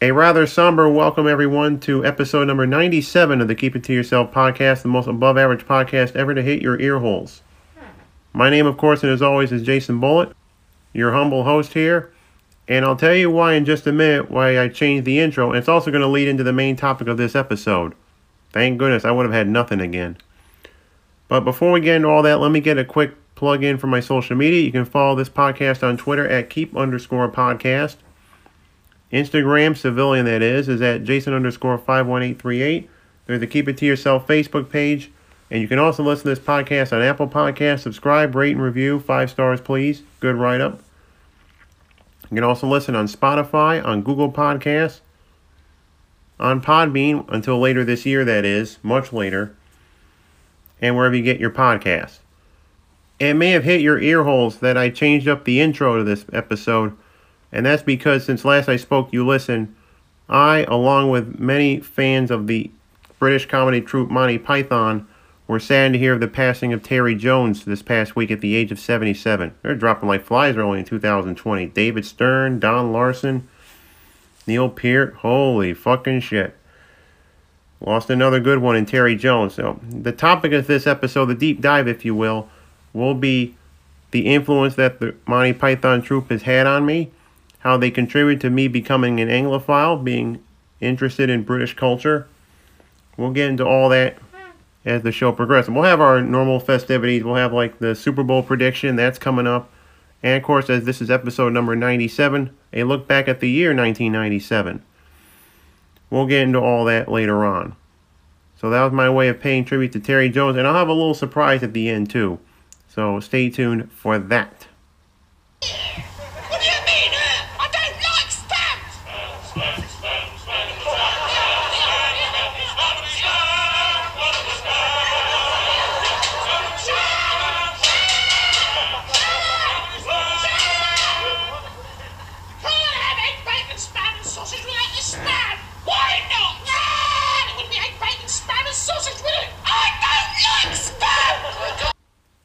A rather somber welcome, everyone, to episode number 97 of the Keep It To Yourself podcast, the most above average podcast ever to hit your ear holes. My name, of course, and as always, is Jason Bullitt, your humble host here. And I'll tell you why in just a minute why I changed the intro. And it's also going to lead into the main topic of this episode. Thank goodness I would have had nothing again. But before we get into all that, let me get a quick plug in for my social media. You can follow this podcast on Twitter at keep underscore podcast. Instagram, civilian that is, is at Jason underscore 51838. There's the Keep It To Yourself Facebook page. And you can also listen to this podcast on Apple Podcasts. Subscribe, rate, and review. Five stars, please. Good write up. You can also listen on Spotify, on Google Podcasts, on Podbean until later this year, that is, much later, and wherever you get your podcasts. It may have hit your ear holes that I changed up the intro to this episode and that's because since last I spoke, you listened. I, along with many fans of the British comedy troupe Monty Python, were saddened to hear of the passing of Terry Jones this past week at the age of 77. They're dropping like flies early in 2020. David Stern, Don Larsen, Neil Peart, holy fucking shit. Lost another good one in Terry Jones. So, the topic of this episode, the deep dive, if you will, will be the influence that the Monty Python troupe has had on me how they contribute to me becoming an Anglophile, being interested in British culture. We'll get into all that as the show progresses. We'll have our normal festivities. We'll have like the Super Bowl prediction that's coming up. And of course, as this is episode number 97, a look back at the year 1997. We'll get into all that later on. So that was my way of paying tribute to Terry Jones, and I'll have a little surprise at the end too. So stay tuned for that.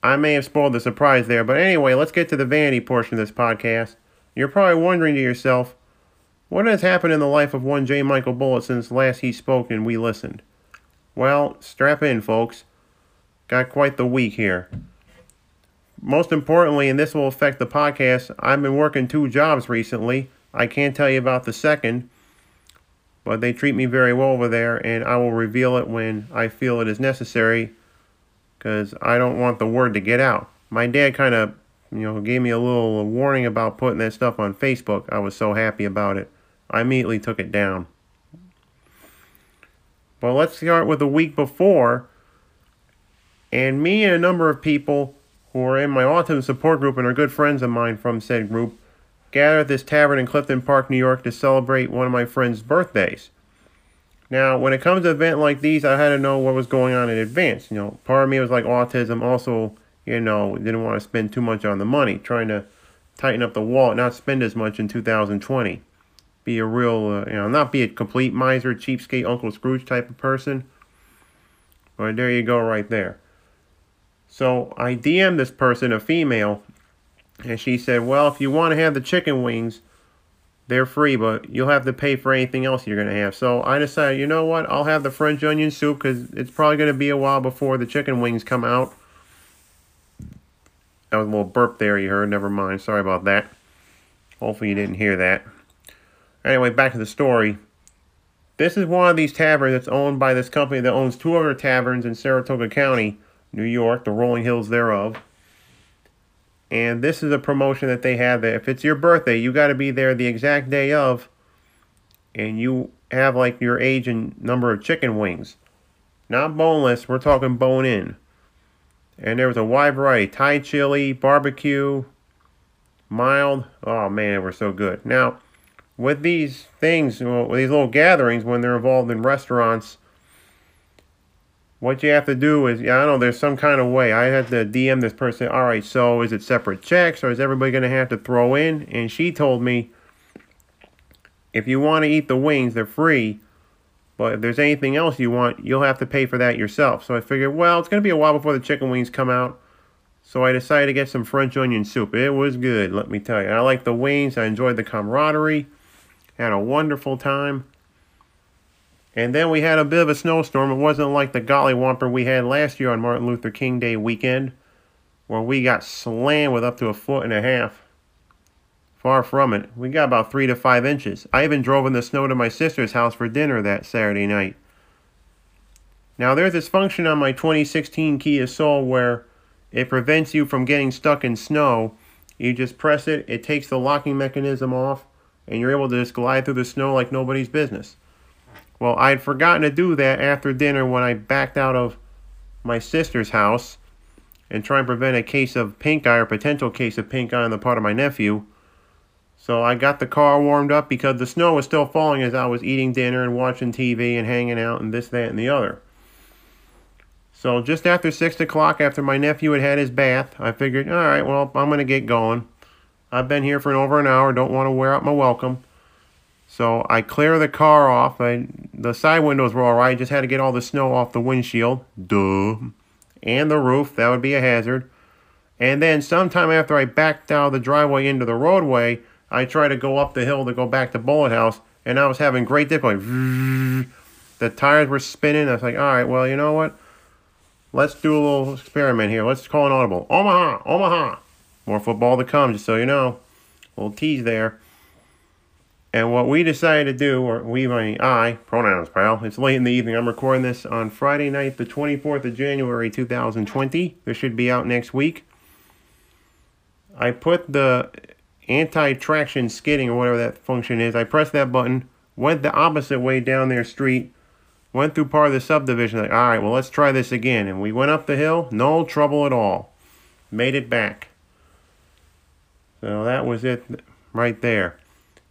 I may have spoiled the surprise there, but anyway, let's get to the vanity portion of this podcast. You're probably wondering to yourself, what has happened in the life of one J. Michael Bullitt since last he spoke and we listened? Well, strap in, folks. Got quite the week here. Most importantly, and this will affect the podcast, I've been working two jobs recently. I can't tell you about the second, but they treat me very well over there, and I will reveal it when I feel it is necessary because I don't want the word to get out. My dad kind of, you know, gave me a little warning about putting that stuff on Facebook. I was so happy about it. I immediately took it down. But let's start with the week before. And me and a number of people who are in my autism support group and are good friends of mine from said group gathered at this tavern in Clifton Park, New York to celebrate one of my friends' birthdays. Now, when it comes to an event like these, I had to know what was going on in advance. You know, part of me was like autism. Also, you know, didn't want to spend too much on the money, trying to tighten up the wallet, not spend as much in 2020. Be a real, uh, you know, not be a complete miser, cheapskate, Uncle Scrooge type of person. But there you go, right there. So I DM'd this person, a female, and she said, Well, if you want to have the chicken wings, they're free, but you'll have to pay for anything else you're going to have. So I decided, you know what? I'll have the French onion soup because it's probably going to be a while before the chicken wings come out. That was a little burp there you heard. Never mind. Sorry about that. Hopefully you didn't hear that. Anyway, back to the story. This is one of these taverns that's owned by this company that owns two other taverns in Saratoga County, New York, the rolling hills thereof. And this is a promotion that they have that if it's your birthday, you got to be there the exact day of, and you have like your age and number of chicken wings. Not boneless, we're talking bone in. And there was a wide variety Thai chili, barbecue, mild. Oh man, they were so good. Now, with these things, well, these little gatherings, when they're involved in restaurants, what you have to do is, yeah, I don't know there's some kind of way. I had to DM this person, all right, so is it separate checks or is everybody going to have to throw in? And she told me, if you want to eat the wings, they're free. But if there's anything else you want, you'll have to pay for that yourself. So I figured, well, it's going to be a while before the chicken wings come out. So I decided to get some French onion soup. It was good, let me tell you. I like the wings. I enjoyed the camaraderie. Had a wonderful time. And then we had a bit of a snowstorm. It wasn't like the golly whomper we had last year on Martin Luther King Day weekend, where we got slammed with up to a foot and a half. Far from it. We got about three to five inches. I even drove in the snow to my sister's house for dinner that Saturday night. Now, there's this function on my 2016 Kia Soul where it prevents you from getting stuck in snow. You just press it, it takes the locking mechanism off, and you're able to just glide through the snow like nobody's business. Well, I'd forgotten to do that after dinner when I backed out of my sister's house and try and prevent a case of pink eye or potential case of pink eye on the part of my nephew. So I got the car warmed up because the snow was still falling as I was eating dinner and watching TV and hanging out and this, that, and the other. So just after 6 o'clock, after my nephew had had his bath, I figured, all right, well, I'm going to get going. I've been here for over an hour, don't want to wear out my welcome. So I clear the car off. I, the side windows were all right, just had to get all the snow off the windshield. Duh. And the roof, that would be a hazard. And then sometime after I backed out of the driveway into the roadway, I tried to go up the hill to go back to Bullitt House, and I was having great difficulty. The tires were spinning. I was like, all right, well, you know what? Let's do a little experiment here. Let's call an audible. Omaha, Omaha. More football to come, just so you know. A little tease there. And what we decided to do, or we, my I, pronouns, pal, it's late in the evening. I'm recording this on Friday night, the 24th of January, 2020. This should be out next week. I put the anti-traction skidding, or whatever that function is. I pressed that button, went the opposite way down their street, went through part of the subdivision. Like, all right, well, let's try this again. And we went up the hill, no trouble at all. Made it back. So that was it right there.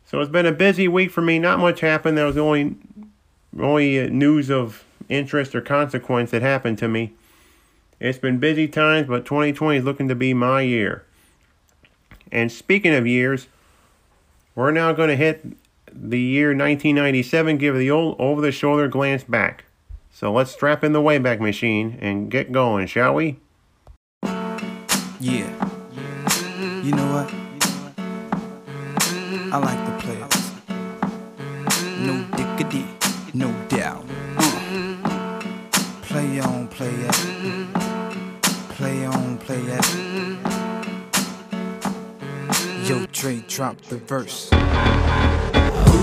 So it's been a busy week for me. Not much happened. There was only only uh, news of interest or consequence that happened to me. It's been busy times, but 2020 is looking to be my year. And speaking of years, we're now going to hit the year 1997, give the old over the shoulder glance back. So let's strap in the Wayback Machine and get going, shall we? Yeah. You know what? I like the. No doubt. Uh. Play on, play it. Play on, play it. Yo, Dre, drop the verse.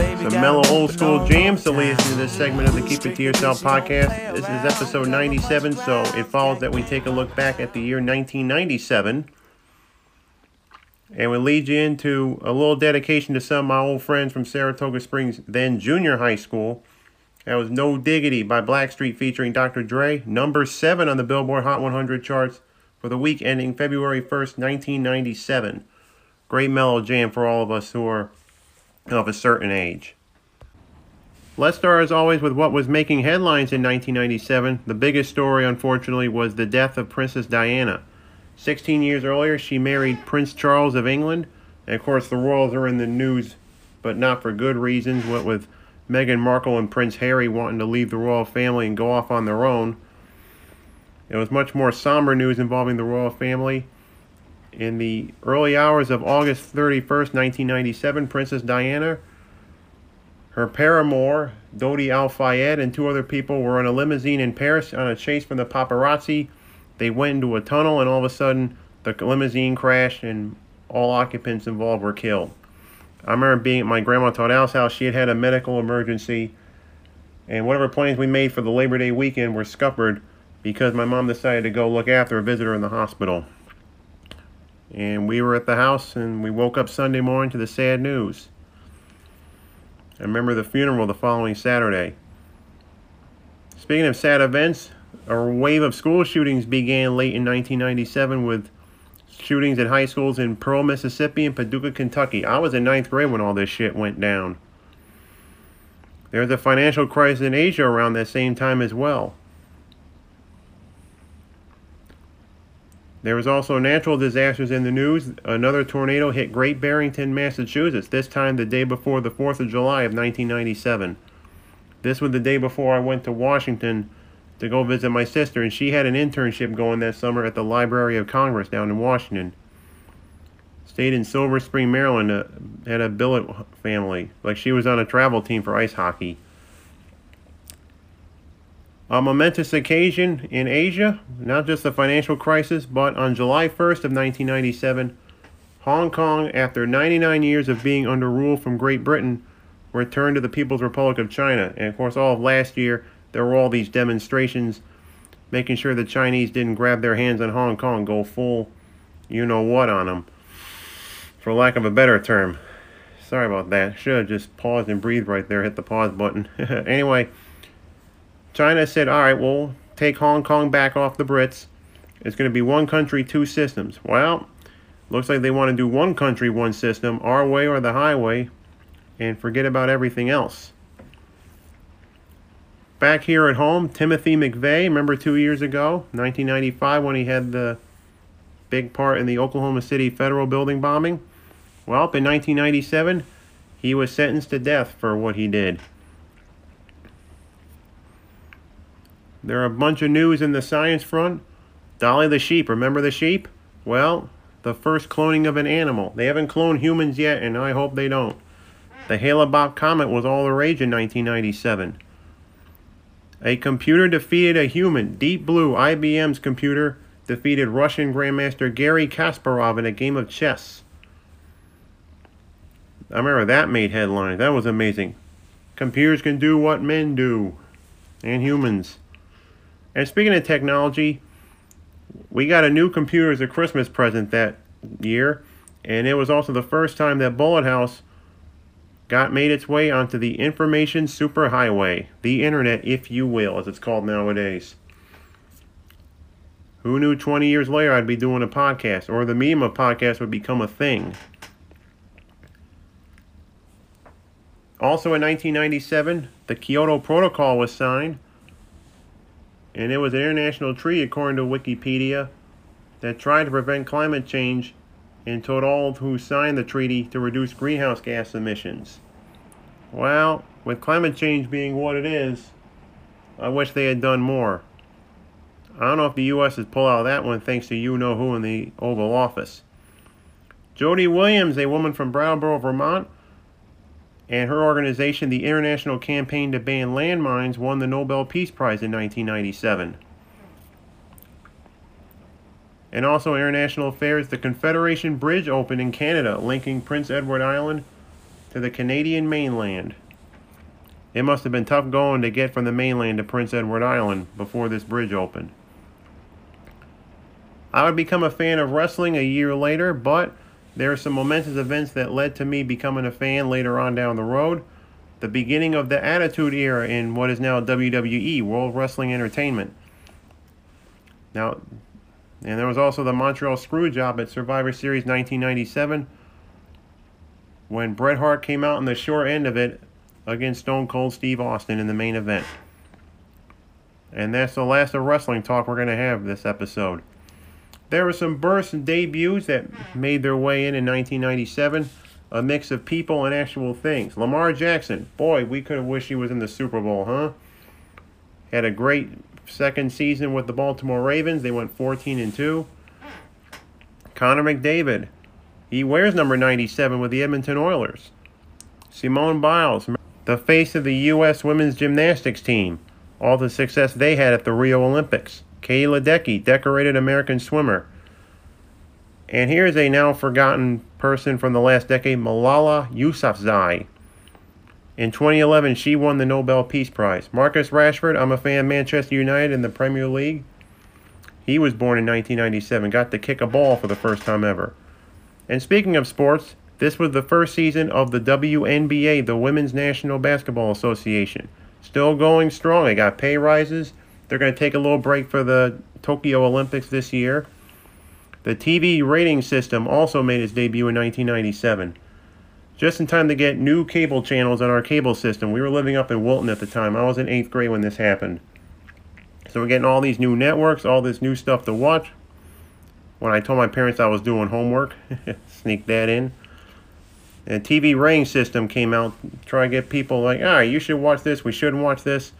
Some mellow old school jams to lead us to this segment of the Keep It To Yourself podcast. This is episode 97, so it follows that we take a look back at the year 1997. And we lead you into a little dedication to some of my old friends from Saratoga Springs, then junior high school. That was No Diggity by Blackstreet featuring Dr. Dre, number 7 on the Billboard Hot 100 charts for the week ending February 1st, 1997. Great mellow jam for all of us who are of a certain age. Let's start as always with what was making headlines in 1997. The biggest story, unfortunately, was the death of Princess Diana. 16 years earlier, she married Prince Charles of England. And of course, the royals are in the news, but not for good reasons. What with Meghan Markle and Prince Harry wanting to leave the royal family and go off on their own. It was much more somber news involving the royal family. In the early hours of August 31st, 1997, Princess Diana, her paramour, Dodi Al Fayed, and two other people were in a limousine in Paris on a chase from the paparazzi. They went into a tunnel, and all of a sudden, the limousine crashed and all occupants involved were killed. I remember being at my grandma Todell's house. She had had a medical emergency, and whatever plans we made for the Labor Day weekend were scuppered because my mom decided to go look after a visitor in the hospital. And we were at the house, and we woke up Sunday morning to the sad news. I remember the funeral the following Saturday. Speaking of sad events, a wave of school shootings began late in 1997 with shootings at high schools in Pearl, Mississippi and Paducah, Kentucky. I was in ninth grade when all this shit went down. There was a financial crisis in Asia around that same time as well. There was also natural disasters in the news. Another tornado hit Great Barrington, Massachusetts, this time the day before the 4th of July of 1997. This was the day before I went to Washington to go visit my sister, and she had an internship going that summer at the Library of Congress down in Washington. Stayed in Silver Spring, Maryland, uh, had a billet family. Like she was on a travel team for ice hockey. A momentous occasion in Asia, not just the financial crisis, but on July 1st of 1997, Hong Kong, after 99 years of being under rule from Great Britain, returned to the People's Republic of China. And of course, all of last year, there were all these demonstrations making sure the Chinese didn't grab their hands on Hong Kong, go full you know what on them, for lack of a better term. Sorry about that. Should have just paused and breathed right there, hit the pause button. anyway, China said, all right, we'll take Hong Kong back off the Brits. It's going to be one country, two systems. Well, looks like they want to do one country, one system, our way or the highway, and forget about everything else. Back here at home, Timothy McVeigh, remember two years ago, 1995, when he had the big part in the Oklahoma City federal building bombing? Well, in 1997, he was sentenced to death for what he did. There are a bunch of news in the science front. Dolly the sheep, remember the sheep? Well, the first cloning of an animal. They haven't cloned humans yet, and I hope they don't. The Hale-Bopp comet was all the rage in 1997. A computer defeated a human. Deep Blue, IBM's computer, defeated Russian Grandmaster Garry Kasparov in a game of chess. I remember that made headlines. That was amazing. Computers can do what men do, and humans. And speaking of technology, we got a new computer as a Christmas present that year, and it was also the first time that Bullitt House got made its way onto the information superhighway, the internet, if you will, as it's called nowadays. Who knew 20 years later I'd be doing a podcast, or the meme of podcast would become a thing? Also in 1997, the Kyoto Protocol was signed, and it was an international treaty, according to Wikipedia, that tried to prevent climate change and told all who signed the treaty to reduce greenhouse gas emissions. Well, with climate change being what it is, I wish they had done more. I don't know if the U.S. has pulled out of that one thanks to you know who in the Oval Office. Jody Williams, a woman from Brattleboro, Vermont, and her organization, the International Campaign to Ban Landmines, won the Nobel Peace Prize in 1997 and also international affairs, the Confederation Bridge opened in Canada, linking Prince Edward Island to the Canadian mainland. It must have been tough going to get from the mainland to Prince Edward Island before this bridge opened. I would become a fan of wrestling a year later, but there are some momentous events that led to me becoming a fan later on down the road. The beginning of the Attitude Era in what is now WWE, World Wrestling Entertainment. Now, and there was also the Montreal Screwjob at Survivor Series 1997 when Bret Hart came out in the short end of it against Stone Cold Steve Austin in the main event. And that's the last of wrestling talk we're going to have this episode. There were some bursts and debuts that made their way in in 1997, a mix of people and actual things. Lamar Jackson, boy, we could have wished he was in the Super Bowl, huh? Had a great second season with the Baltimore Ravens. They went 14 and 2. Connor McDavid, he wears number 97 with the Edmonton Oilers. Simone Biles, the face of the U.S. women's gymnastics team, all the success they had at the Rio Olympics. Katie Ledecky, decorated American swimmer. And here's a now forgotten person from the last decade, Malala Yousafzai. In 2011, she won the Nobel Peace Prize. Marcus Rashford, I'm a fan of Manchester United in the Premier League. He was born in 1997, got to kick a ball for the first time ever. And speaking of sports, this was the first season of the WNBA, the Women's National Basketball Association. Still going strong. They got pay rises. They're going to take a little break for the Tokyo Olympics this year. The TV rating system also made its debut in 1997. Just in time to get new cable channels on our cable system. We were living up in Wilton at the time. I was in 8th grade when this happened. So we're getting all these new networks, all this new stuff to watch. When I told my parents I was doing homework, sneak that in. And TV rating system came out, try to get people like, ah, you should watch this, we shouldn't watch this.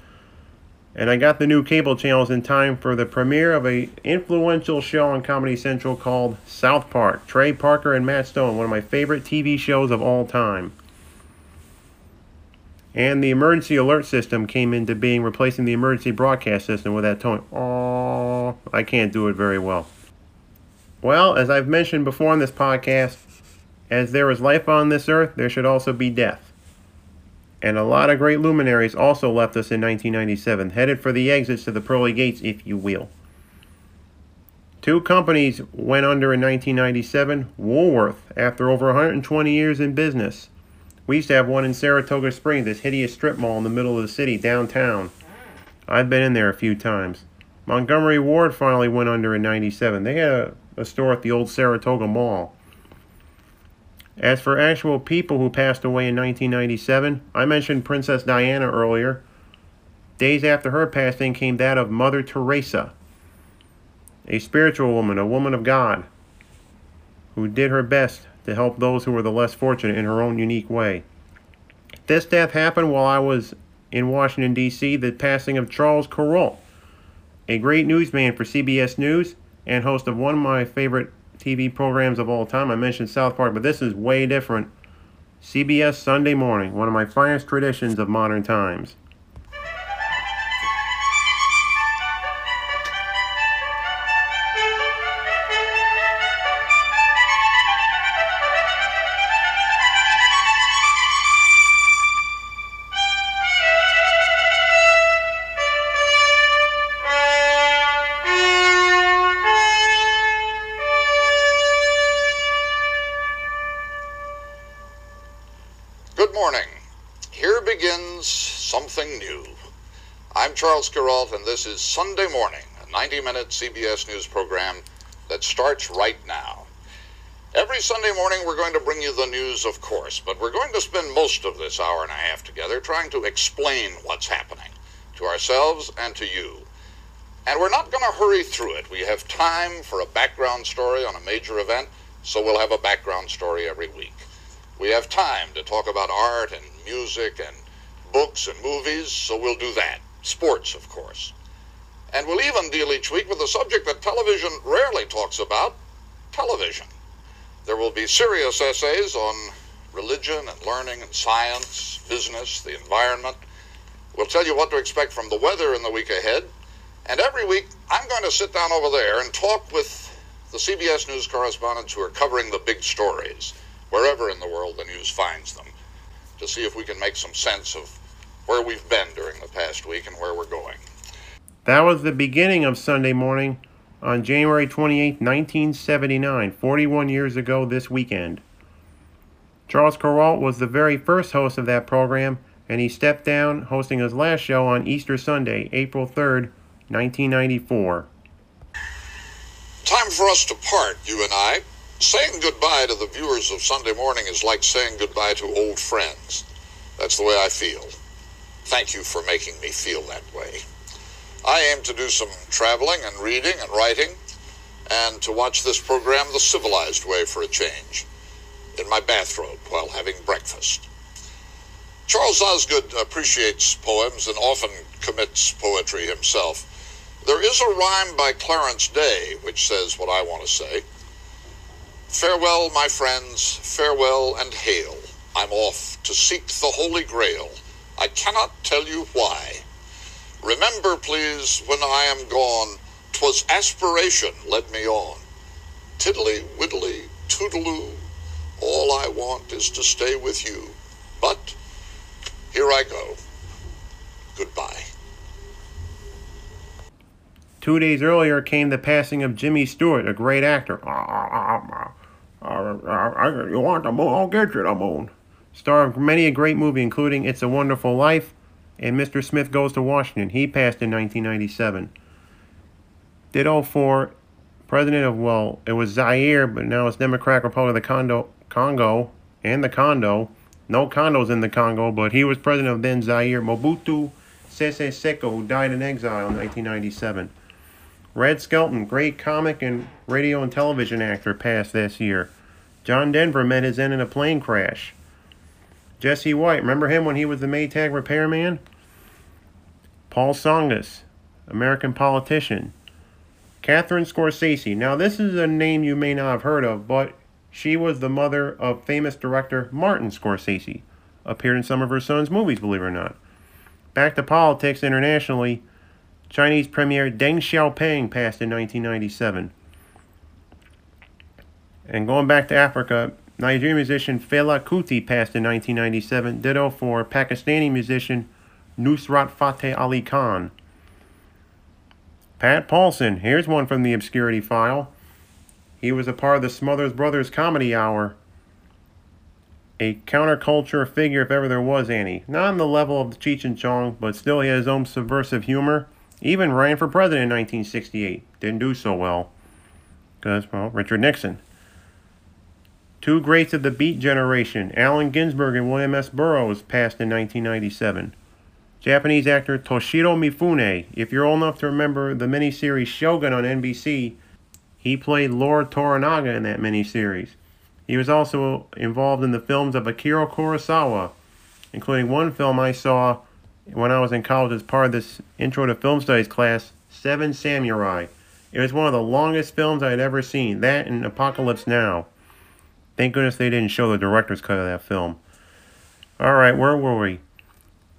And I got the new cable channels in time for the premiere of a influential show on Comedy Central called South Park. Trey Parker and Matt Stone, one of my favorite TV shows of all time. And the emergency alert system came into being, replacing the emergency broadcast system with that tone. Oh, I can't do it very well. Well, as I've mentioned before on this podcast, as there is life on this earth, there should also be death. And a lot of great luminaries also left us in 1997, headed for the exits to the pearly gates, if you will. Two companies went under in 1997. Woolworth, after over 120 years in business. We used to have one in Saratoga Springs, this hideous strip mall in the middle of the city, downtown. I've been in there a few times. Montgomery Ward finally went under in 97. They had a, a store at the old Saratoga Mall. As for actual people who passed away in 1997, I mentioned Princess Diana earlier. Days after her passing came that of Mother Teresa, a spiritual woman, a woman of God, who did her best to help those who were the less fortunate in her own unique way. This death happened while I was in Washington, D.C., the passing of Charles Kuralt, a great newsman for CBS News and host of one of my favorite TV programs of all time. I mentioned South Park, but this is way different. CBS Sunday Morning, one of my finest traditions of modern times. Charles Kuralt, and this is Sunday Morning, a 90 minute CBS News program that starts right now. Every Sunday morning, we're going to bring you the news, of course, but we're going to spend most of this hour and a half together trying to explain what's happening to ourselves and to you. And we're not going to hurry through it. We have time for a background story on a major event, so we'll have a background story every week. We have time to talk about art and music and books and movies, so we'll do that. Sports, of course. And we'll even deal each week with a subject that television rarely talks about television. There will be serious essays on religion and learning and science, business, the environment. We'll tell you what to expect from the weather in the week ahead. And every week, I'm going to sit down over there and talk with the CBS News correspondents who are covering the big stories, wherever in the world the news finds them, to see if we can make some sense of where we've been during the past week and where we're going. That was the beginning of Sunday morning on January 28, 1979, 41 years ago this weekend. Charles Kuralt was the very first host of that program, and he stepped down hosting his last show on Easter Sunday, April 3rd, 1994. Time for us to part, you and I. Saying goodbye to the viewers of Sunday morning is like saying goodbye to old friends. That's the way I feel. Thank you for making me feel that way. I aim to do some traveling and reading and writing, and to watch this program the civilized way for a change, in my bathrobe while having breakfast. Charles Osgood appreciates poems and often commits poetry himself. There is a rhyme by Clarence Day which says what I want to say. Farewell, my friends, farewell and hail. I'm off to seek the Holy Grail. I cannot tell you why. Remember, please, when I am gone, 'twas aspiration led me on. tiddly widdly toodaloo. All I want is to stay with you. But here I go. Goodbye. Two days earlier came the passing of Jimmy Stewart, a great actor. You want the moon? I'll get you the moon. Star of many a great movie, including It's a Wonderful Life and Mr. Smith Goes to Washington. He passed in 1997. Ditto for president of, well, it was Zaire, but now it's Democratic Republic of the Congo, Congo and the Congo. No condos in the Congo, but he was president of then Zaire, Mobutu Sese Seko, who died in exile in 1997. Red Skelton, great comic and radio and television actor, passed this year. John Denver met his end in a plane crash. Jesse White, remember him when he was the Maytag repairman? Paul Tsongas, American politician. Catherine Scorsese. Now, this is a name you may not have heard of, but she was the mother of famous director Martin Scorsese. Appeared in some of her son's movies, believe it or not. Back to politics internationally. Chinese Premier Deng Xiaoping passed in 1997. And going back to Africa, Nigerian musician Fela Kuti passed in 1997. Ditto for Pakistani musician Nusrat Fateh Ali Khan. Pat Paulsen, here's one from the Obscurity File. He was a part of the Smothers Brothers Comedy Hour. A counterculture figure, if ever there was any. Not on the level of Cheech and Chong, but still he had his own subversive humor. Even ran for president in 1968. Didn't do so well. Because, well, Richard Nixon. Two greats of the Beat generation, Allen Ginsberg and William S. Burroughs, passed in 1997. Japanese actor Toshiro Mifune. If you're old enough to remember the miniseries Shogun on NBC, he played Lord Toranaga in that miniseries. He was also involved in the films of Akira Kurosawa, including one film I saw when I was in college as part of this Intro to Film Studies class, Seven Samurai. It was one of the longest films I had ever seen. That and Apocalypse Now. Thank goodness they didn't show the director's cut of that film. All right, where were we?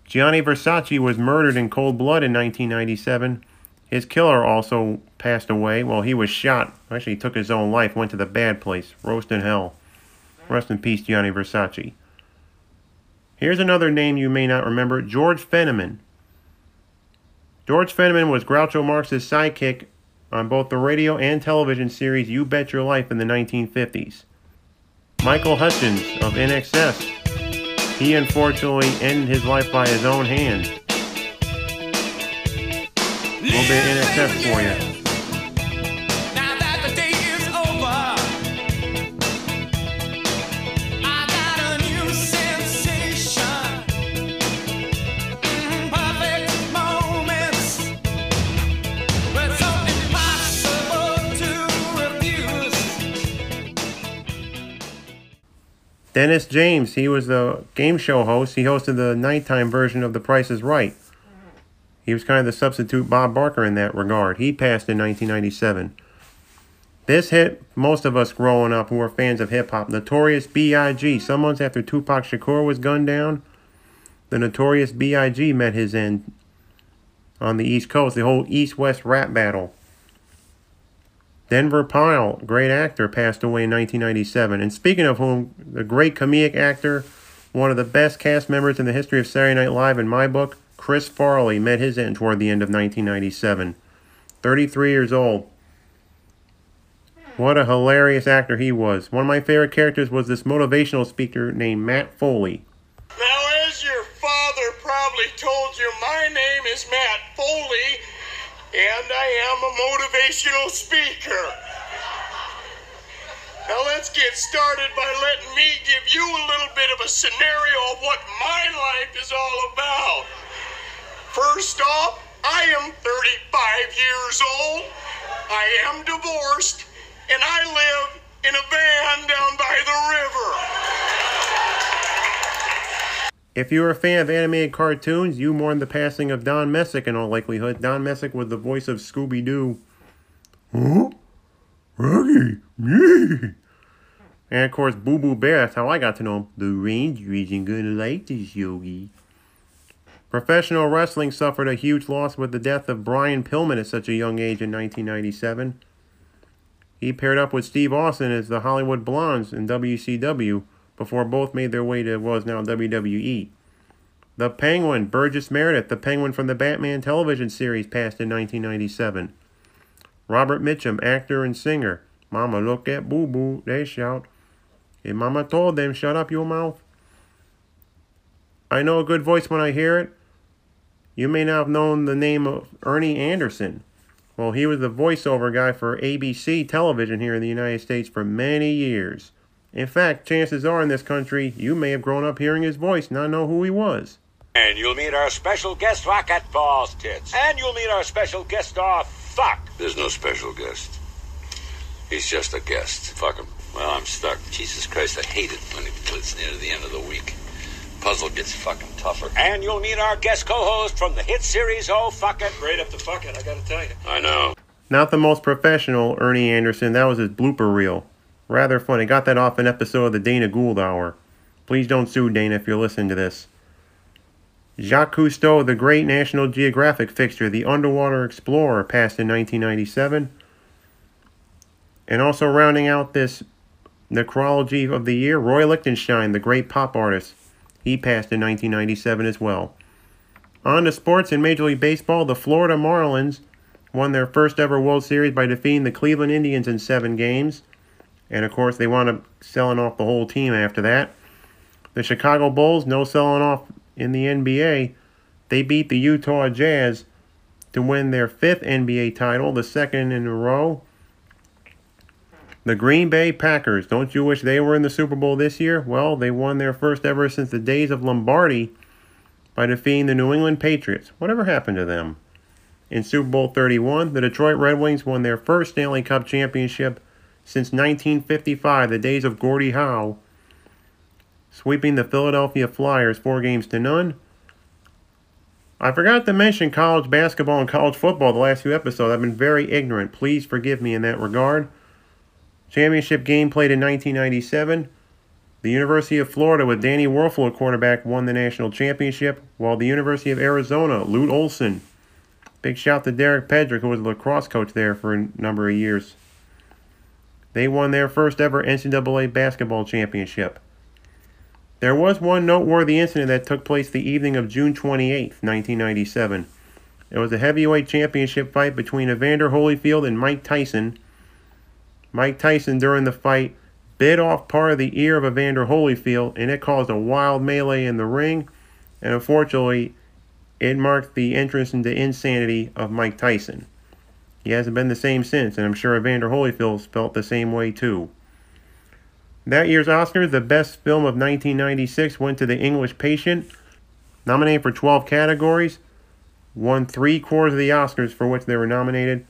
Gianni Versace was murdered in cold blood in 1997. His killer also passed away. Well, he was shot. Actually, he took his own life, went to the bad place, roast in hell. Rest in peace, Gianni Versace. Here's another name you may not remember George Fenneman. George Fenneman was Groucho Marx's sidekick on both the radio and television series You Bet Your Life in the 1950s. Michael Hutchence of INXS. He unfortunately ended his life by his own hand. A little bit of INXS for you. Dennis James, he was the game show host. He hosted the nighttime version of The Price is Right. Mm-hmm. He was kind of the substitute Bob Barker in that regard. He passed in 1997. This hit most of us growing up who were fans of hip hop. Notorious B.I.G. Some months after Tupac Shakur was gunned down, the Notorious B.I.G. met his end on the East Coast. The whole East West rap battle. Denver Pyle, great actor, passed away in 1997. And speaking of whom, the great comedic actor, one of the best cast members in the history of Saturday Night Live in my book, Chris Farley, met his end toward the end of 1997. 33 years old. What a hilarious actor he was. One of my favorite characters was this motivational speaker named Matt Foley. Now, as your father probably told you, my name is Matt Foley, and I am a motivational speaker. Now, let's get started by letting me give you a little bit of a scenario of what my life is all about. First off, I am 35 years old, I am divorced, and I live in a van down by the river. If you were a fan of animated cartoons, you mourned the passing of Don Messick in all likelihood. Don Messick was the voice of Scooby Doo. Huh? Rocky? Me? And of course, Boo Boo Bear, that's how I got to know him. The Ranger isn't gonna like this, Yogi. Professional wrestling suffered a huge loss with the death of Brian Pillman at such a young age in 1997. He paired up with Steve Austin as the Hollywood Blondes in WCW before both made their way to what is now WWE. The Penguin, Burgess Meredith, the Penguin from the Batman television series, passed in 1997. Robert Mitchum, actor and singer. Mama, look at Boo Boo, they shout. And Mama told them, shut up your mouth. I know a good voice when I hear it. You may not have known the name of Ernie Anderson. Well, he was the voiceover guy for ABC television here in the United States for many years. In fact, chances are in this country, you may have grown up hearing his voice, and not know who he was. And you'll meet our special guest Rocket Balls Tits. And you'll meet our special guest star Fuck. There's no special guest. He's just a guest. Fuck him. Well, I'm stuck. Jesus Christ, I hate it when it's near the end of the week. Puzzle gets fucking tougher. And you'll meet our guest co-host from the hit series Oh Fuck It. Right up the fuck it, I gotta tell you. I know. Not the most professional, Ernie Anderson. That was his blooper reel. Rather funny. Got that off an episode of the Dana Gould Hour. Please don't sue Dana if you're listening to this. Jacques Cousteau, the great National Geographic fixture, the underwater explorer, passed in 1997. And also rounding out this necrology of the year, Roy Lichtenstein, the great pop artist. He passed in 1997 as well. On to sports in Major League Baseball, the Florida Marlins won their first ever World Series by defeating the Cleveland Indians in seven games. And of course, they wound up selling off the whole team after that. The Chicago Bulls, no selling off in the NBA. They beat the Utah Jazz to win their fifth NBA title, the second in a row. The Green Bay Packers, don't you wish they were in the Super Bowl this year? Well, they won their first ever since the days of Lombardi by defeating the New England Patriots. Whatever happened to them? In Super Bowl 31, the Detroit Red Wings won their first Stanley Cup championship since 1955, the days of Gordie Howe, sweeping the Philadelphia Flyers four games to none. I forgot to mention college basketball and college football the last few episodes. I've been very ignorant. Please forgive me in that regard. Championship game played in 1997. The University of Florida with Danny Wuerffel at quarterback won the national championship, while the University of Arizona, Lute Olson. Big shout to Derek Pedrick, who was the lacrosse coach there for a number of years. They won their first ever NCAA basketball championship. There was one noteworthy incident that took place the evening of June 28, 1997. It was a heavyweight championship fight between Evander Holyfield and Mike Tyson. Mike Tyson, during the fight, bit off part of the ear of Evander Holyfield, and it caused a wild melee in the ring. And unfortunately, it marked the entrance into insanity of Mike Tyson. He hasn't been the same since, and I'm sure Evander Holyfield felt the same way too. That year's Oscars, the best film of 1996 went to The English Patient, nominated for 12 categories, won three quarters of the Oscars for which they were nominated.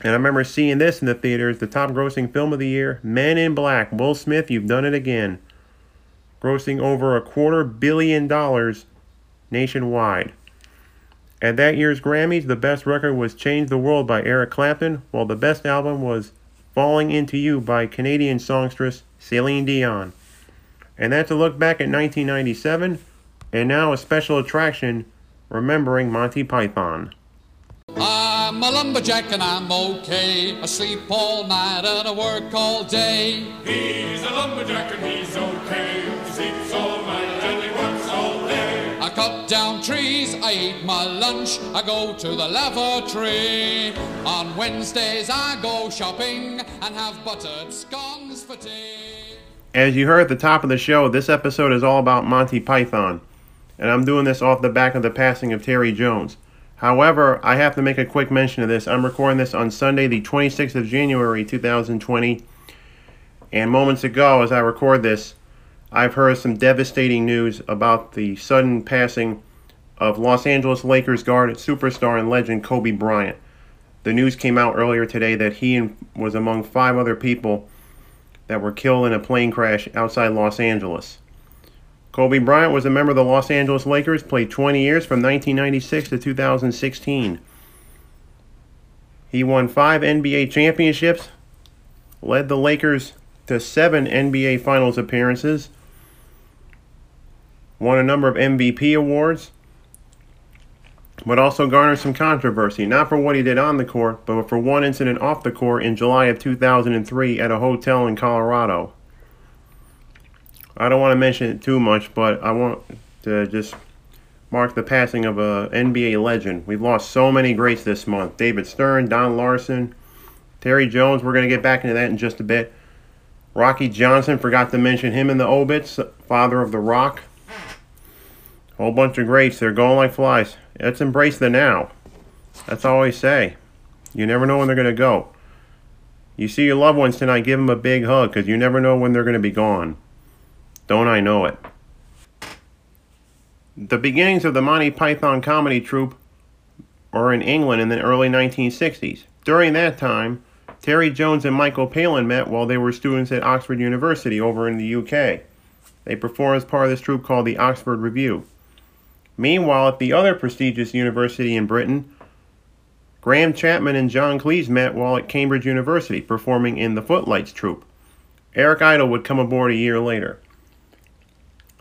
And I remember seeing this in the theaters, the top grossing film of the year, Men in Black. Will Smith, you've done it again. Grossing over a quarter billion dollars nationwide. At that year's Grammys, the best record was Change the World by Eric Clapton, while the best album was Falling Into You by Canadian songstress Celine Dion. And that's a look back at 1997, and now a special attraction remembering Monty Python. I'm a lumberjack and I'm okay. I sleep all night and I work all day. He's a lumberjack and he's okay. He sleeps all night and cut down trees, I eat my lunch, I go to the lavatory. On Wednesdays I go shopping and have buttered scones for tea. As you heard at the top of the show, this episode is all about Monty Python, and I'm doing this off the back of the passing of Terry Jones. However, I have to make a quick mention of this. I'm recording this on Sunday, the 26th of January, 2020, and moments ago, as I record this, I've heard some devastating news about the sudden passing of Los Angeles Lakers guard, superstar, and legend Kobe Bryant. The news came out earlier today that he was among five other people that were killed in a plane crash outside Los Angeles. Kobe Bryant was a member of the Los Angeles Lakers, played 20 years from 1996 to 2016. He won five NBA championships, led the Lakers to seven NBA Finals appearances, won a number of MVP awards, but also garnered some controversy, not for what he did on the court, but for one incident off the court in July of 2003 at a hotel in Colorado. I don't want to mention it too much, but I want to just mark the passing of a NBA legend. We've lost so many greats this month. David Stern, Don Larsen, Terry Jones. We're going to get back into that in just a bit. Rocky Johnson, forgot to mention him in the obits, father of the Rock. Whole bunch of greats. They're going like flies. Let's embrace the now. That's all I say. You never know when they're going to go. You see your loved ones tonight, give them a big hug because you never know when they're going to be gone. Don't I know it? The beginnings of the Monty Python comedy troupe were in England in the early 1960s. During that time, Terry Jones and Michael Palin met while they were students at Oxford University over in the UK. They performed as part of this troupe called the Oxford Revue. Meanwhile, at the other prestigious university in Britain, Graham Chapman and John Cleese met while at Cambridge University performing in the Footlights troupe. Eric Idle would come aboard a year later.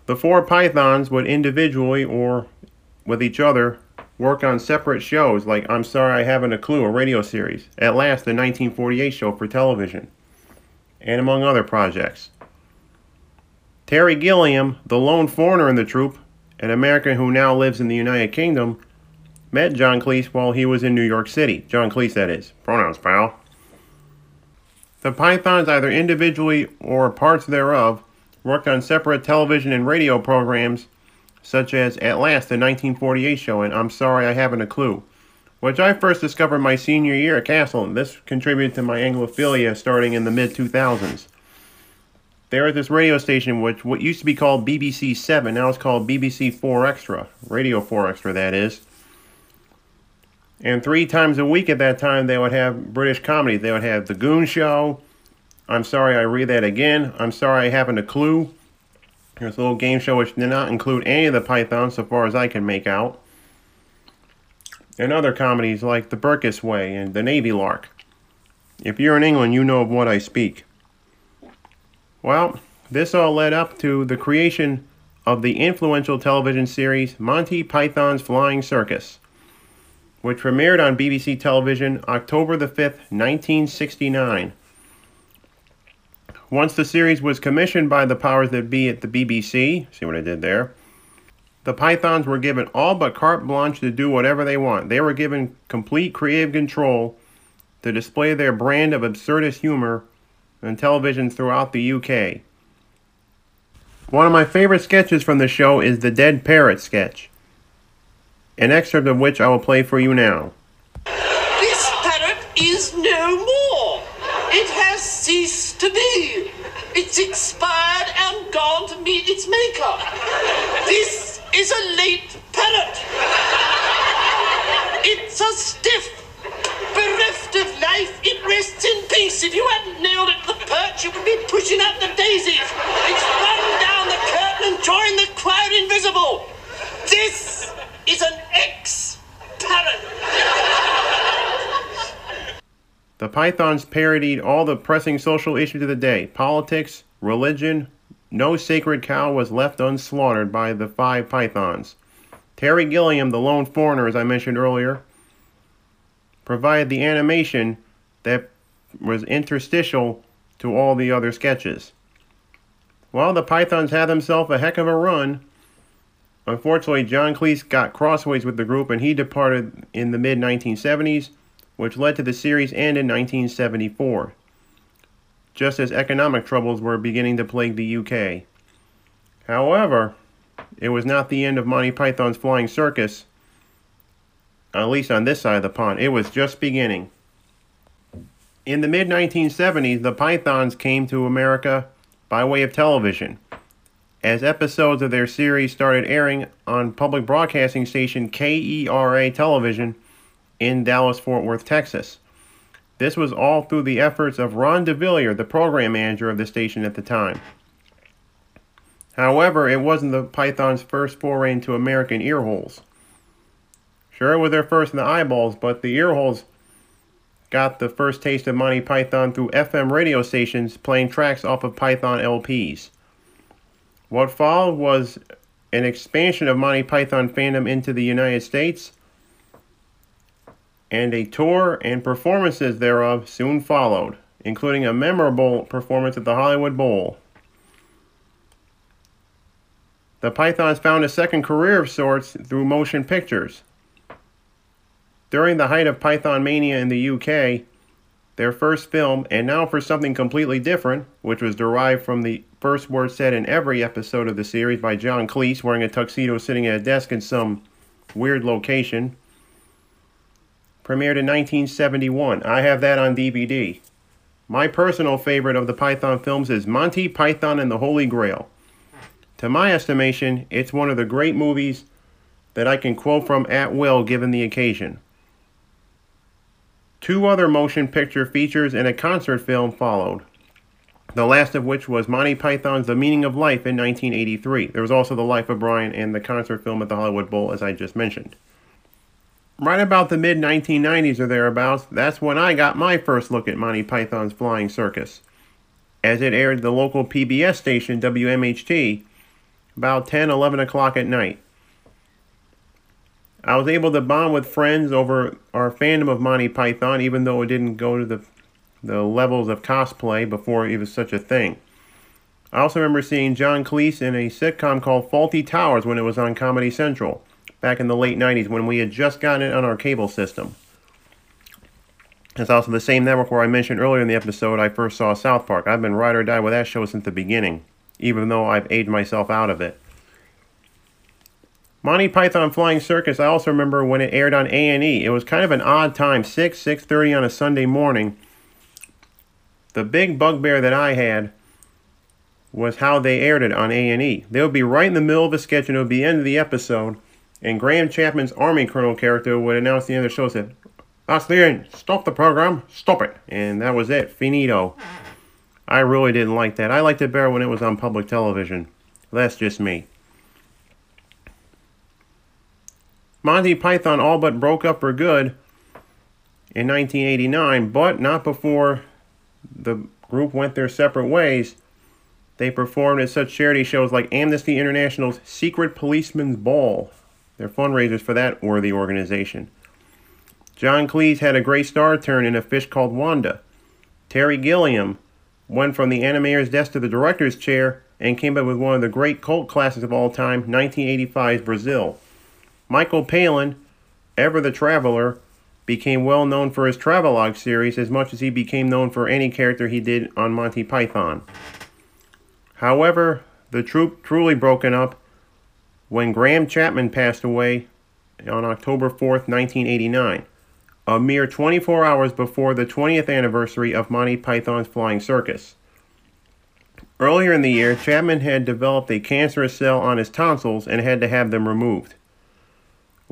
The four Pythons would individually or with each other work on separate shows like I'm Sorry I Haven't a Clue, a radio series, At Last, the 1948 show for television, and among other projects. Terry Gilliam, the lone foreigner in the troupe, an American who now lives in the United Kingdom, met John Cleese while he was in New York City. John Cleese, that is. Pronouns, pal. The Pythons, either individually or parts thereof, worked on separate television and radio programs such as At Last, the 1948 show, and I'm Sorry I Haven't a Clue, which I first discovered my senior year at Castleton. This contributed to my Anglophilia starting in the mid 2000s. There was this radio station which what used to be called BBC 7, now it's called BBC 4 Extra, Radio 4 Extra, that is. And three times a week at that time, they would have British comedies. They would have The Goon Show. I'm sorry I read that again. I'm sorry I haven't a clue. There's a little game show which did not include any of the Pythons, so far as I can make out. And other comedies like The Burkiss Way and The Navy Lark. If you're in England, you know of what I speak. Well, this all led up to the creation of the influential television series Monty Python's Flying Circus, which premiered on BBC television October the 5th, 1969. Once the series was commissioned by the powers that be at the BBC, see what I did there? The Pythons were given all but carte blanche to do whatever they want. They were given complete creative control to display their brand of absurdist humor on television throughout the UK. One of my favorite sketches from the show is the Dead Parrot sketch, an excerpt of which I will play for you now. This parrot is no more. It has ceased to be. It's expired and gone to meet its maker. This is a late parrot. It's a stiff, life. It rests in peace. If you hadn't nailed it to the perch, it would be pushing up the daisies. It's run down the curtain and joined the crowd invisible. This is an ex-parrot. The Pythons parodied all the pressing social issues of the day politics, religion. No sacred cow was left unslaughtered by the five Pythons. Terry Gilliam, the lone foreigner, as I mentioned earlier, provided the animation that was interstitial to all the other sketches. While the Pythons had themselves a heck of a run. Unfortunately, John Cleese got crossways with the group and he departed in the mid 1970s which led to the series end in 1974, just as economic troubles were beginning to plague the UK. However, it was not the end of Monty Python's Flying Circus, at least on this side of the pond. It was just beginning. In the mid 1970s, the Pythons came to America by way of television, as episodes of their series started airing on public broadcasting station KERA television in Dallas Fort Worth, Texas. This was all through the efforts of Ron DeVillier, the program manager of the station at the time. However, it wasn't the Python's first foray into American earholes. Sure, it was their first in the eyeballs, but the earholes got the first taste of Monty Python through FM radio stations playing tracks off of Python LPs. What followed was an expansion of Monty Python fandom into the United States and a tour and performances thereof soon followed, including a memorable performance at the Hollywood Bowl. The Pythons found a second career of sorts through motion pictures. During the height of Python mania in the UK, their first film, and now for something completely different, which was derived from the first word said in every episode of the series by John Cleese wearing a tuxedo sitting at a desk in some weird location, premiered in 1971. I have that on DVD. My personal favorite of the Python films is Monty Python and the Holy Grail. To my estimation, it's one of the great movies that I can quote from at will given the occasion. Two other motion picture features and a concert film followed, the last of which was Monty Python's The Meaning of Life in 1983. There was also The Life of Brian and the concert film at the Hollywood Bowl, as I just mentioned. Right about the mid 1990s or thereabouts, that's when I got my first look at Monty Python's Flying Circus, as it aired the local PBS station WMHT about 10, 11 o'clock at night. I was able to bond with friends over our fandom of Monty Python, even though it didn't go to the, the levels of cosplay before it was such a thing. I also remember seeing John Cleese in a sitcom called Fawlty Towers when it was on Comedy Central back in the late 90s when we had just gotten it on our cable system. It's also the same network where I mentioned earlier in the episode I first saw South Park. I've been ride or die with that show since the beginning, even though I've aged myself out of it. Monty Python Flying Circus, I also remember when it aired on A&E. It was kind of an odd time, 6, 6.30 on a Sunday morning. The big bugbear that I had was how they aired it on A&E. They would be right in the middle of a sketch and it would be the end of the episode. And Graham Chapman's Army Colonel character would announce the end of the show, said, That's the end. Stop the program. Stop it. And that was it. Finito. I really didn't like that. I liked it better when it was on public television. That's just me. Monty Python all but broke up for good in 1989, but not before the group went their separate ways. They performed at such charity shows like Amnesty International's Secret Policeman's Ball. They're fundraisers for that worthy organization. John Cleese had a great star turn in A Fish Called Wanda. Terry Gilliam went from the animator's desk to the director's chair and came up with one of the great cult classics of all time, 1985's Brazil. Michael Palin, ever the traveler, became well known for his travelogue series as much as he became known for any character he did on Monty Python. However, the troupe truly broken up when Graham Chapman passed away on October 4th, 1989, a mere 24 hours before the 20th anniversary of Monty Python's Flying Circus. Earlier in the year, Chapman had developed a cancerous cell on his tonsils and had to have them removed.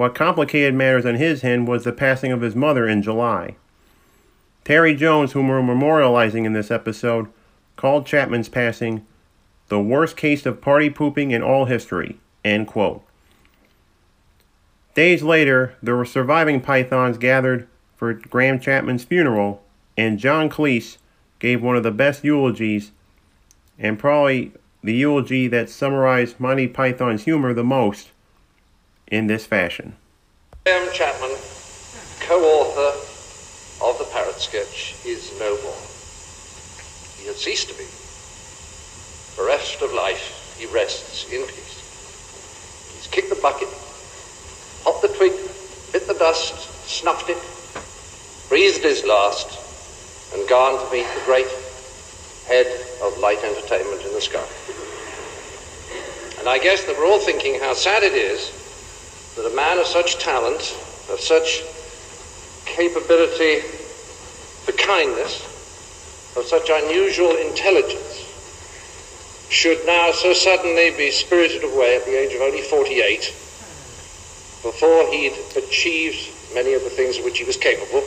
What complicated matters on his end was the passing of his mother in July. Terry Jones, whom we're memorializing in this episode, called Chapman's passing the worst case of party pooping in all history. End quote. Days later, the surviving Pythons gathered for Graham Chapman's funeral, and John Cleese gave one of the best eulogies, and probably the eulogy that summarized Monty Python's humor the most in this fashion. Graham Chapman, co-author of the parrot sketch, is no more. He had ceased to be. Bereft of life, he rests in peace. He's kicked the bucket, hopped the twig, bit the dust, snuffed it, breathed his last, and gone to meet the great head of light entertainment in the sky. And I guess that we're all thinking how sad it is that a man of such talent, of such capability for kindness, of such unusual intelligence, should now so suddenly be spirited away at the age of only 48 before he'd achieved many of the things of which he was capable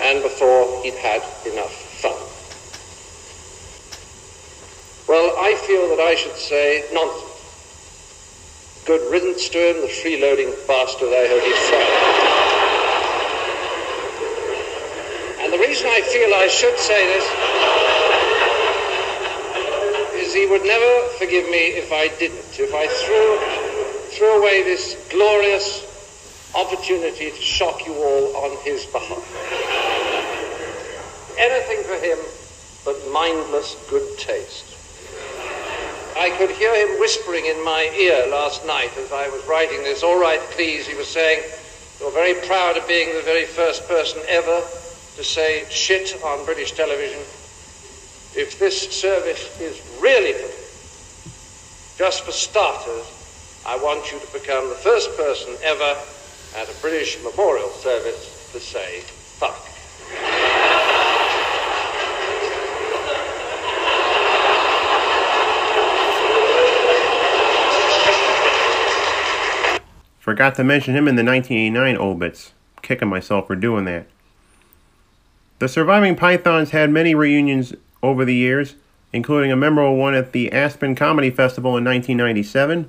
and before he'd had enough fun. Well, I feel that I should say nonsense. Good riddance to him, the freeloading bastard, I hope he's. And the reason I feel I should say this is he would never forgive me if I didn't, if I threw, threw away this glorious opportunity to shock you all on his behalf. Anything for him but mindless good taste. I could hear him whispering in my ear last night as I was writing this. All right, please, he was saying, you're very proud of being the very first person ever to say shit on British television. If this service is really for just for starters, I want you to become the first person ever at a British memorial service to say fuck. Forgot to mention him in the 1989 obits. Kicking myself for doing that. The surviving Pythons had many reunions over the years, including a memorable one at the Aspen Comedy Festival in 1997,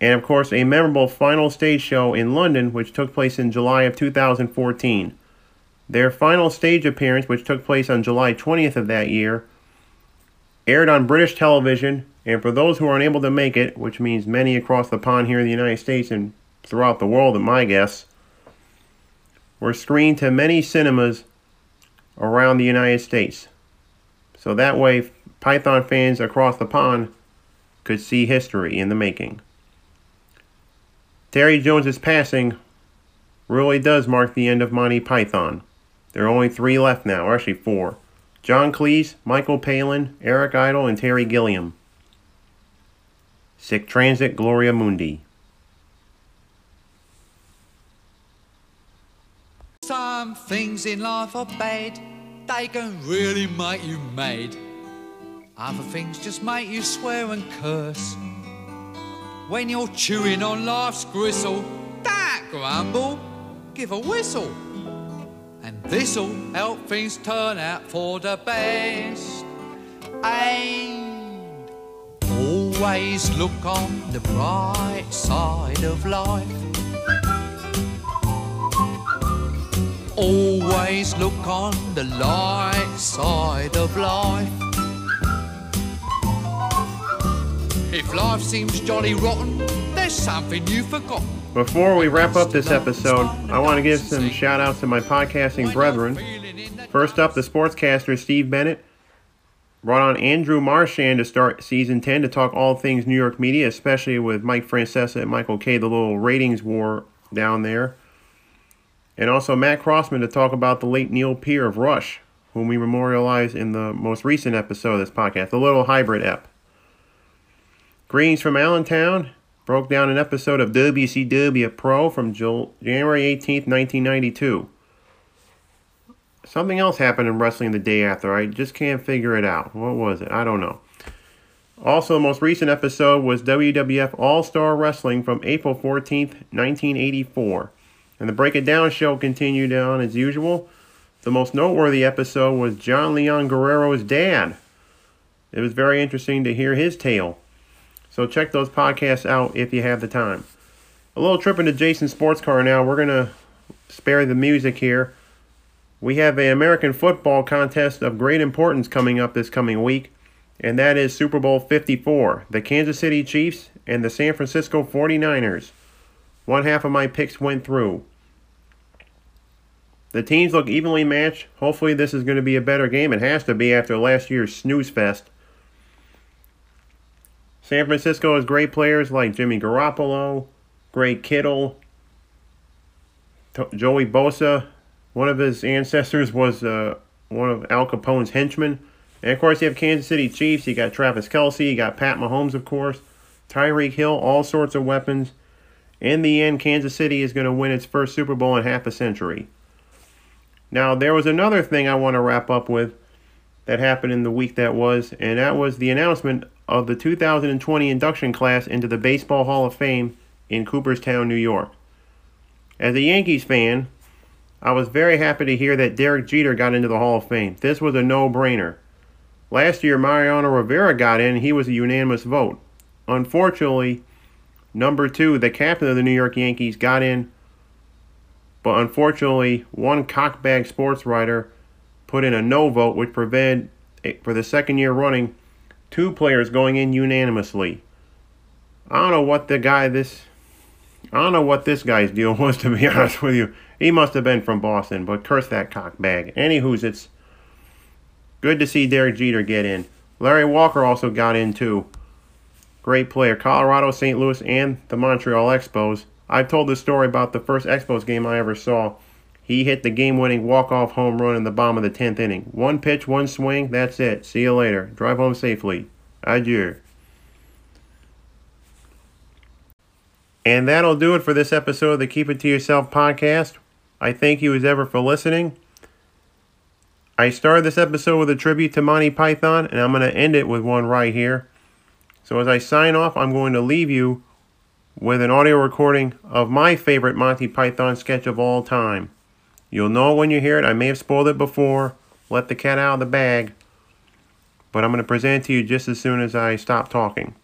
and of course a memorable final stage show in London, which took place in July of 2014. Their final stage appearance, which took place on July 20th of that year, aired on British television, and for those who are unable to make it, which means many across the pond here in the United States and throughout the world, at my guess, were screened to many cinemas around the United States. So that way, Python fans across the pond could see history in the making. Terry Jones's passing really does mark the end of Monty Python. There are only three left now, or actually four. John Cleese, Michael Palin, Eric Idle, and Terry Gilliam. Sic transit Gloria Mundi. Some things in life are bad, they can really make you mad. Other things just make you swear and curse. When you're chewing on life's gristle, don't grumble, give a whistle. And this'll help things turn out for the best. And always look on the bright side of life. Always look on the light side of life. If life seems jolly rotten, there's something you forgot. Before we wrap up this episode, I want to give some shout outs to my podcasting brethren. First up, the sportscaster Steve Bennett brought on Andrew Marchand to start season 10 to talk all things New York media, especially with Mike Francesa and Michael Kay, the little ratings war down there. And also Matt Crossman to talk about the late Neil Peart of Rush, whom we memorialized in the most recent episode of this podcast, the little hybrid ep. Greetings from Allentown. Broke down an episode of WCW Pro from January 18th, 1992. Something else happened in wrestling the day after. I just can't figure it out. What was it? I don't know. Also, the most recent episode was WWF All Star Wrestling from April 14th, 1984. And the Break It Down show continued on as usual. The most noteworthy episode was John Leon Guerrero's dad. It was very interesting to hear his tale. So check those podcasts out if you have the time. A little trip into Jason's sports car now. We're going to spare the music here. We have an American football contest of great importance coming up this coming week, and that is Super Bowl 54. The Kansas City Chiefs and the San Francisco 49ers. One half of my picks went through. The teams look evenly matched. Hopefully, this is going to be a better game. It has to be after last year's snooze fest. San Francisco has great players like Jimmy Garoppolo, great Kittle, Joey Bosa. One of his ancestors was uh, one of Al Capone's henchmen. And of course, you have Kansas City Chiefs. You got Travis Kelce. You got Pat Mahomes, of course. Tyreek Hill, all sorts of weapons. In the end, Kansas City is going to win its first Super Bowl in half a century. Now, there was another thing I want to wrap up with that happened in the week that was, and that was the announcement of the 2020 induction class into the Baseball Hall of Fame in Cooperstown, New York. As a Yankees fan, I was very happy to hear that Derek Jeter got into the Hall of Fame. This was a no brainer. Last year, Mariano Rivera got in, he was a unanimous vote. Unfortunately, number two, the captain of the New York Yankees, got in but unfortunately, one cockbag sports writer put in a no vote, which prevented, eh, for the second year running, two players going in unanimously. I don't know what the guy this I don't know what this guy's deal was, to be honest with you. He must have been from Boston, but curse that cockbag. Anywho's, it's good to see Derek Jeter get in. Larry Walker also got in, too. Great player. Colorado, St. Louis, and the Montreal Expos. I've told the story about the first Expos game I ever saw. He hit the game winning walk off home run in the bottom of the 10th inning. One pitch, one swing, that's it. See you later. Drive home safely. Adieu. And that'll do it for this episode of the Keep It To Yourself podcast. I thank you as ever for listening. I started this episode with a tribute to Monty Python, and I'm going to end it with one right here. So as I sign off, I'm going to leave you with an audio recording of my favorite Monty Python sketch of all time. You'll know when you hear it. I may have spoiled it before. Let the cat out of the bag. But I'm going to present it to you just as soon as I stop talking.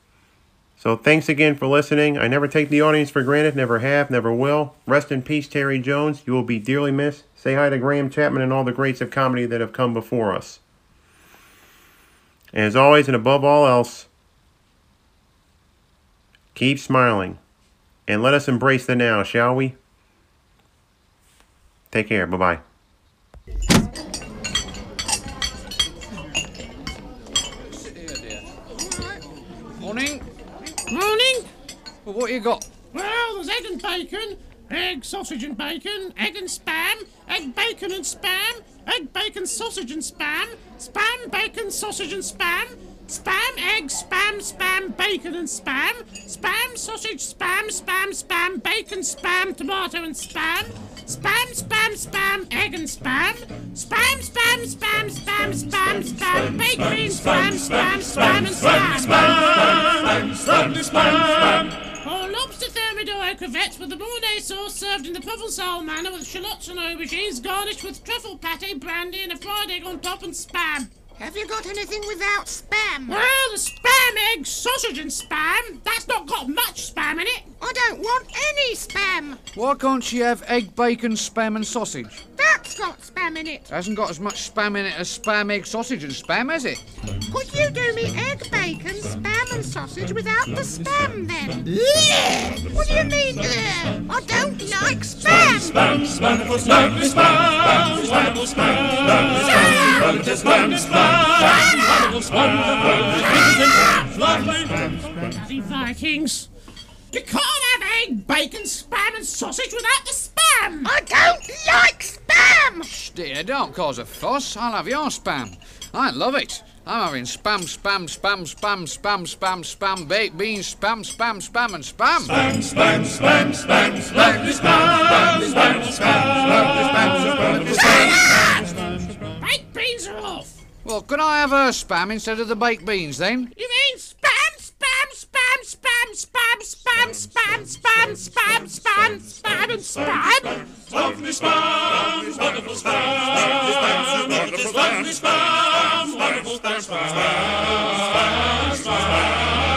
So thanks again for listening. I never take the audience for granted, never have, never will. Rest in peace, Terry Jones. You will be dearly missed. Say hi to Graham Chapman and all the greats of comedy that have come before us. As always, and above all else, keep smiling. And let us embrace the now, shall we? Take care. Bye bye. Morning. Morning. Well, what you got? Well, there's egg and bacon, egg, sausage and bacon, egg and spam, egg, bacon and spam, egg, bacon, sausage and spam, spam, bacon, sausage and spam, spam, egg, spam, spam, bacon and spam, spam, sausage, spam, spam, spam, bacon, spam, tomato and spam, spam, spam, spam, egg and spam, spam, spam, spam, spam, spam, spam, baked beans, spam, spam, spam, and spam. Spam, spam, spam spam and spam. Or lobster thermidor crevettes with the Mornay sauce served in the Provençal manner with shallots and aubergines garnished with truffle pate, brandy, and a fried egg on top and spam. Have you got anything without spam? Well, the spam, egg, sausage, and spam. That's not got much spam in it. I don't want any spam. Why can't she have egg, bacon, spam, and sausage? That's got spam in it. Hasn't got as much spam in it as spam, egg, sausage, and spam, has it? Could you do me egg, bacon, spam, and sausage without the spam then? What do you mean? Ugh? I don't like spam. Spam, spam, spam, spam, spam, spam, spam, spam, spam, spam, Bloody Vikings. You can't have egg, bacon, spam, and sausage without the spam. I don't like spam. Shh, dear, don't cause a fuss. I'll have your spam. I love it. I'm having spam, spam, spam, spam, spam, spam, spam, baked beans, spam, spam, spam, and spam. Spam, spam, spam, spam, spam, spam, spam, spam, spam, spam, spam, spam. Spam spam spam spam spam spam baked beans are off. Well, can I have her spam instead of the baked beans then? You mean spam, spam, spam, spam, spam, spam, spam, spam, spam, spam, and spam. Lovely spam, wonderful spam, lovely spam, wonderful spam, spam, spam, spam.